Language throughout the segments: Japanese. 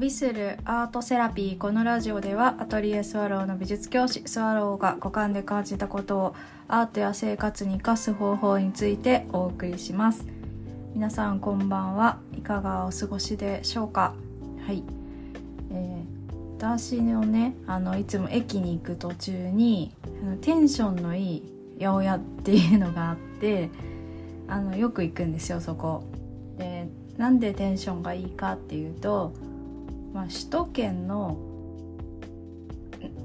旅するアートセラピーこのラジオではアトリエスワローの美術教師スワローが五感で感じたことをアートや生活に生かす方法についてお送りします皆さんこんばんはいかがお過ごしでしょうかはい、えー、私のねあのいつも駅に行く途中にテンションのいい八百屋っていうのがあってあのよく行くんですよそこでなんでテンションがいいかっていうと、まあ、首都圏の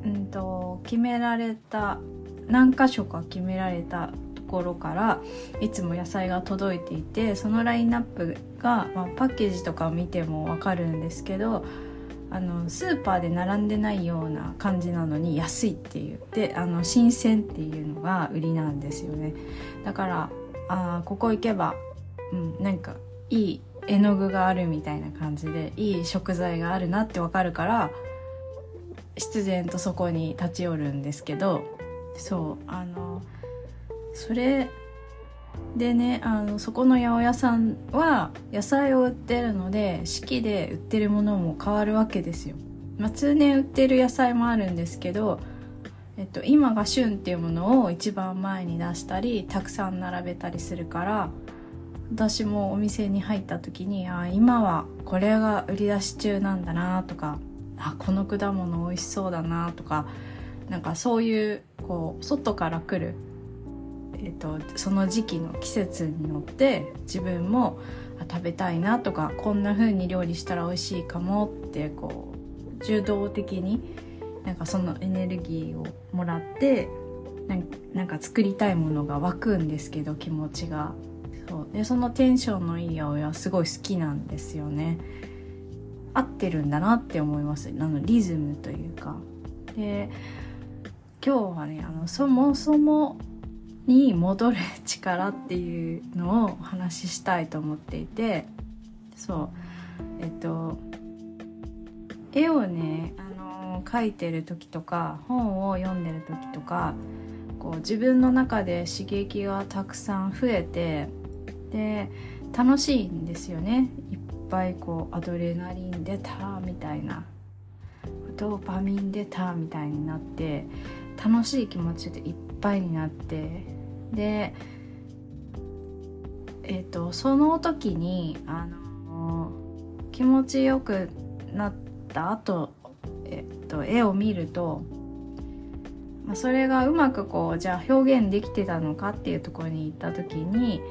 うんと決められた何箇所か決められたところからいつも野菜が届いていてそのラインナップが、まあ、パッケージとかを見ても分かるんですけどあのスーパーで並んでないような感じなのに安いっていうであの新鮮っていうのが売りなんですよね。だからあここ行けば、うん、なんかいい絵の具があるみたいな感じでいい食材があるなってわかるから必然とそこに立ち寄るんですけどそうあのそれでねあのそこの八百屋さんは野菜を売ってるので四季で売ってるものも変わるわけですよ。まあ、通年売ってる野菜もあるんですけど、えっと、今が旬っていうものを一番前に出したりたくさん並べたりするから私もお店に入った時にあ今はこれが売り出し中なんだなとかあこの果物美味しそうだなとかなんかそういうこう外から来る、えーと、その時期の季節によって自分も食べたいなとかこんな風に料理したら美味しいかもってこう受動的になんかそのエネルギーをもらってなんか作りたいものが湧くんですけど気持ちが。そう。でそのテンションのいい青はすごい好きなんですよね。合ってるんだなって思います。あのリズムというか。で今日はねあのそもそもに戻る力っていうのをお話ししたいと思っていて。そう。えっと絵をねあの描いてる時とか本を読んでる時とかこう自分の中で刺激がたくさん増えてで楽しいんですよね。いっぱいこうアドレナリン出たみたいな。ドーパミン出たみたいになって楽しい気持ちでいっぱいになって。でえっ、ー、とその時にあの気持ちよくなった後、えっ、と絵を見るとまあ、それがうまくこうじゃあ表現できてたのかっていうところに行った時に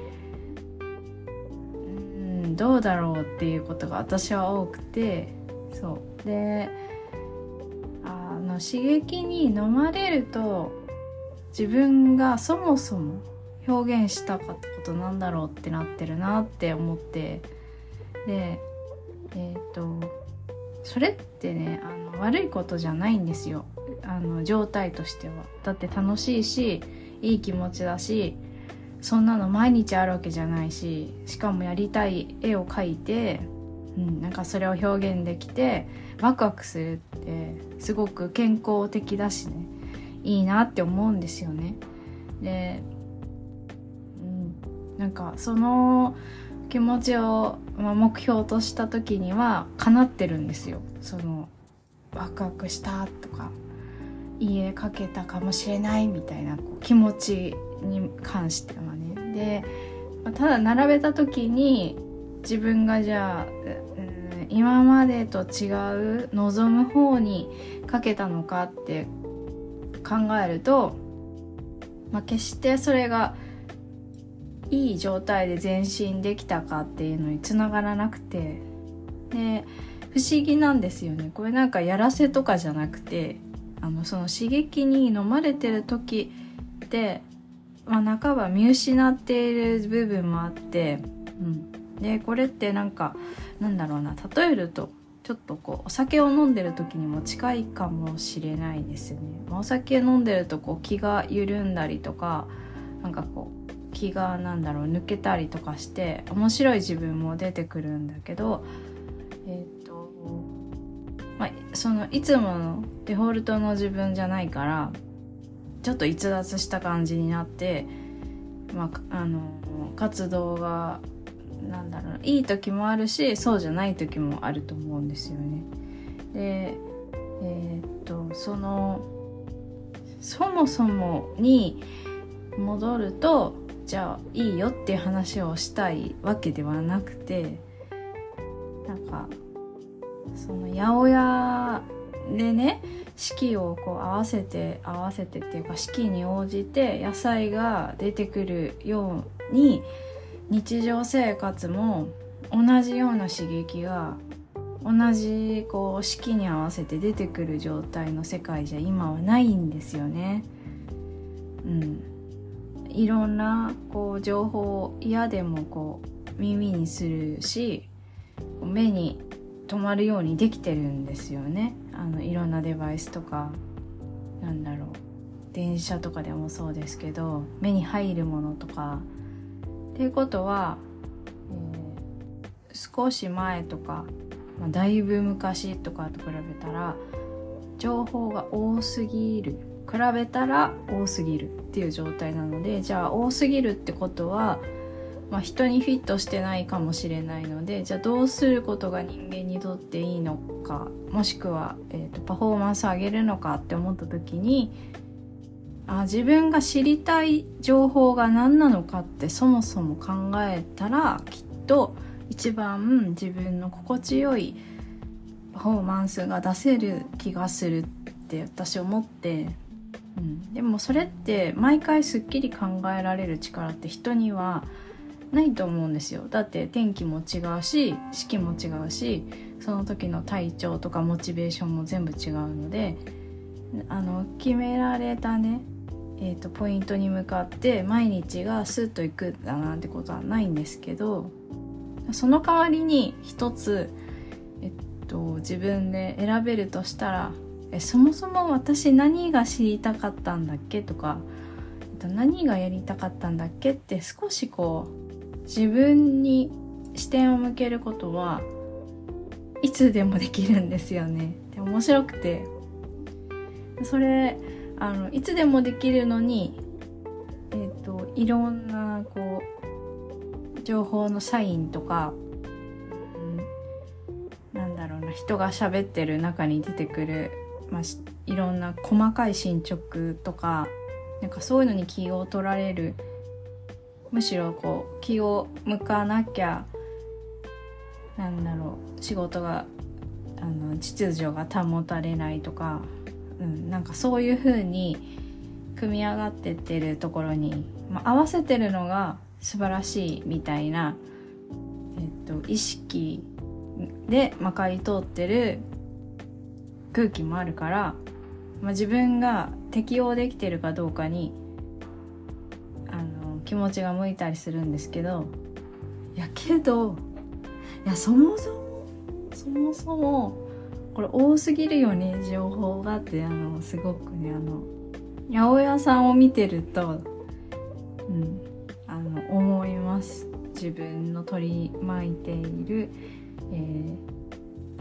どうだろうっていうことが私は多くてそう。であの刺激に飲まれると自分がそもそも表現したかったことなんだろうってなってるなって思ってでえっ、ー、とそれってねあの悪いことじゃないんですよ。あの状態としては。だって楽しいしいい気持ちだしそんなの毎日あるわけじゃないししかもやりたい絵を描いて、うん、なんかそれを表現できてワクワクするってすごく健康的だしねいいなって思うんですよね。で、うん、なんかその気持ちを、ま、目標とした時には叶ってるんですよ。そのワクワクしたとか家かけたかもしれないみたいなこう気持ちに関してはね。でただ並べた時に自分がじゃあ、うん、今までと違う望む方にかけたのかって考えると、まあ、決してそれがいい状態で前進できたかっていうのにつながらなくて。で不思議なんですよね。これなんかやらせとかじゃなくてあのその刺激に飲まれてる時ってまあ、半ば見失っている部分もあって、うん、でこれってなんかなんだろうな例えるとちょっとこうお酒を飲んでる時にも近いかもしれないですね。お酒飲んでるとこう気が緩んだりとかなんかこう気がなんだろう抜けたりとかして面白い自分も出てくるんだけどえ、ー、そのいつものデフォルトの自分じゃないからちょっと逸脱した感じになって、まあ、あの活動がなんだろういい時もあるしそうじゃない時もあると思うんですよね。でえー、っとそのそもそもに戻るとじゃあいいよっていう話をしたいわけではなくてなんかその八百屋でね四季をこう合わせて合わせてっていうか四季に応じて野菜が出てくるように日常生活も同じような刺激が同じこう四季に合わせて出てくる状態の世界じゃ今はないんですよね。うん、いろんなこう情報を嫌でもこう耳にするし目に止まるようにできてるんですよね。あのいろんなデバイスとかなんだろう。電車とかでもそうですけど目に入るものとか。っていうことは、えー、少し前とか、まあ、だいぶ昔とかと比べたら情報が多すぎる。比べたら多すぎるっていう状態なのでじゃあ多すぎるってことはまあ、人にフィットしてないかもしれないのでじゃあどうすることが人間にとっていいのかもしくは、えーと、パフォーマンス上げるのかって思った時にあ自分が知りたい情報が何なのかってそもそも考えたらきっと一番自分の心地よいパフォーマンスが出せる気がするって私思って、うん、でもそれって毎回すっきり考えられる力って人にはないと思うんですよ。だって天気も違うし四季も違うしその時の体調とかモチベーションも全部違うのであの決められたねえーと、ポイントに向かって毎日がスッといくだなんてことはないんですけどその代わりに一つ、えっと、自分で選べるとしたらえそもそも私何が知りたかったんだっけとか何がやりたかったんだっけって少しこう自分に視点を向けることはいつでもできるんですよね。で面白くてそれあのいつでもできるのに、えーと、いろんなこう情報のサインとか、うん、なんだろうな人が喋ってる中に出てくる、まあ、いろんな細かい進捗とかなんかそういうのに気を取られるむしろこう気を向かなきゃなんだろう仕事があの秩序が保たれないとか、うん、なんかそういう風に組み上がってってるところに、まあ、合わせてるのが素晴らしいみたいな、えっと、意識でまかり通ってる空気もあるから、まあ、自分が適応できてるかどうかに気持ちが向いたりするんですけどやけどいやそもそもそもそもこれ多すぎるよね情報がってあのすごくねあの八百屋さんを見てるとうんあの思います。自分の取り巻いている、えー、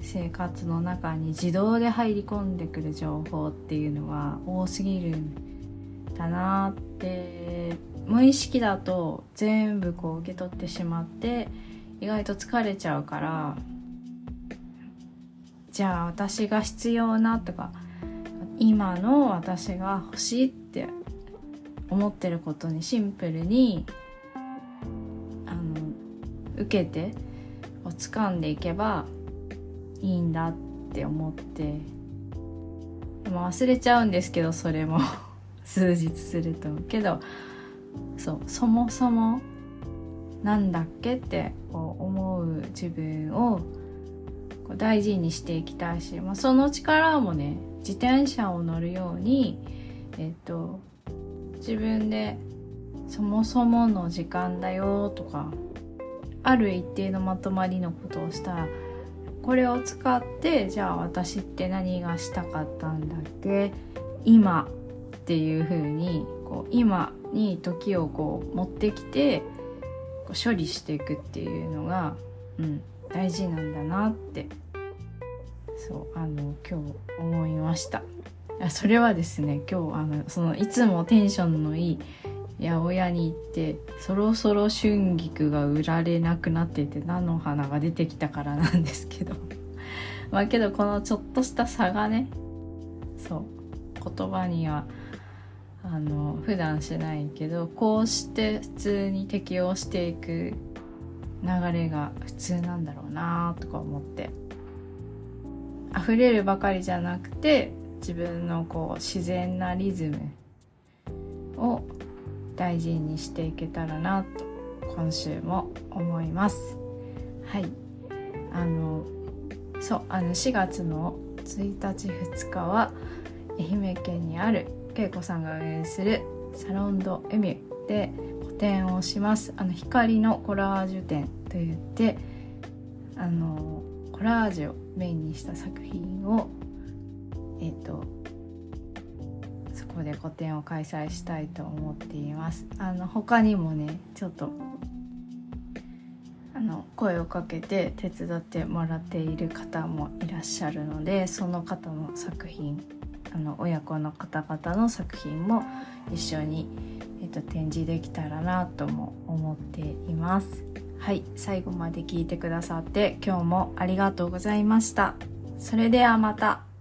生活の中に自動で入り込んでくる情報っていうのは多すぎるんだなって無意識だと全部こう受け取ってしまって意外と疲れちゃうからじゃあ私が必要なとか今の私が欲しいって思ってることにシンプルにあの受けてを掴んでいけばいいんだって思ってでも忘れちゃうんですけどそれも。数日すると。けどそうそもそもなんだっけってこう思う自分をこう大事にしていきたいし、まあ、その力もね自転車を乗るようにえっと自分でそもそもの時間だよとかある一定のまとまりのことをしたらこれを使ってじゃあ私って何がしたかったんだっけ？今っていう風にこう今に時をこう持ってきてこう処理していくっていうのが、うん、大事なんだなってそうあの今日思いました。それはですね今日あのそのいつもテンションのいい、八百屋に行ってそろそろ春菊が売られなくなってて菜の花が出てきたからなんですけど。まあけどこのちょっとした差がねそう言葉にはあの普段しないけどこうして普通に適応していく流れが普通なんだろうなとか思って。溢れるばかりじゃなくて自分のこう自然なリズムを大事にしていけたらなと今週も思います。はい。あのそうあの4月の1日2日は愛媛県にある恵子さんが運営するサロンドエミュで個展をします。あの光のコラージュ展といってあのコラージュをメインにした作品をえっ、とそこで個展を開催したいと思っています。あの他にもねちょっとあの声をかけて手伝ってもらっている方もいらっしゃるのでその方の作品あの親子の方々の作品も一緒に、えっと、展示できたらなとも思っています。はい最後まで聞いてくださって今日もありがとうございました。それではまた。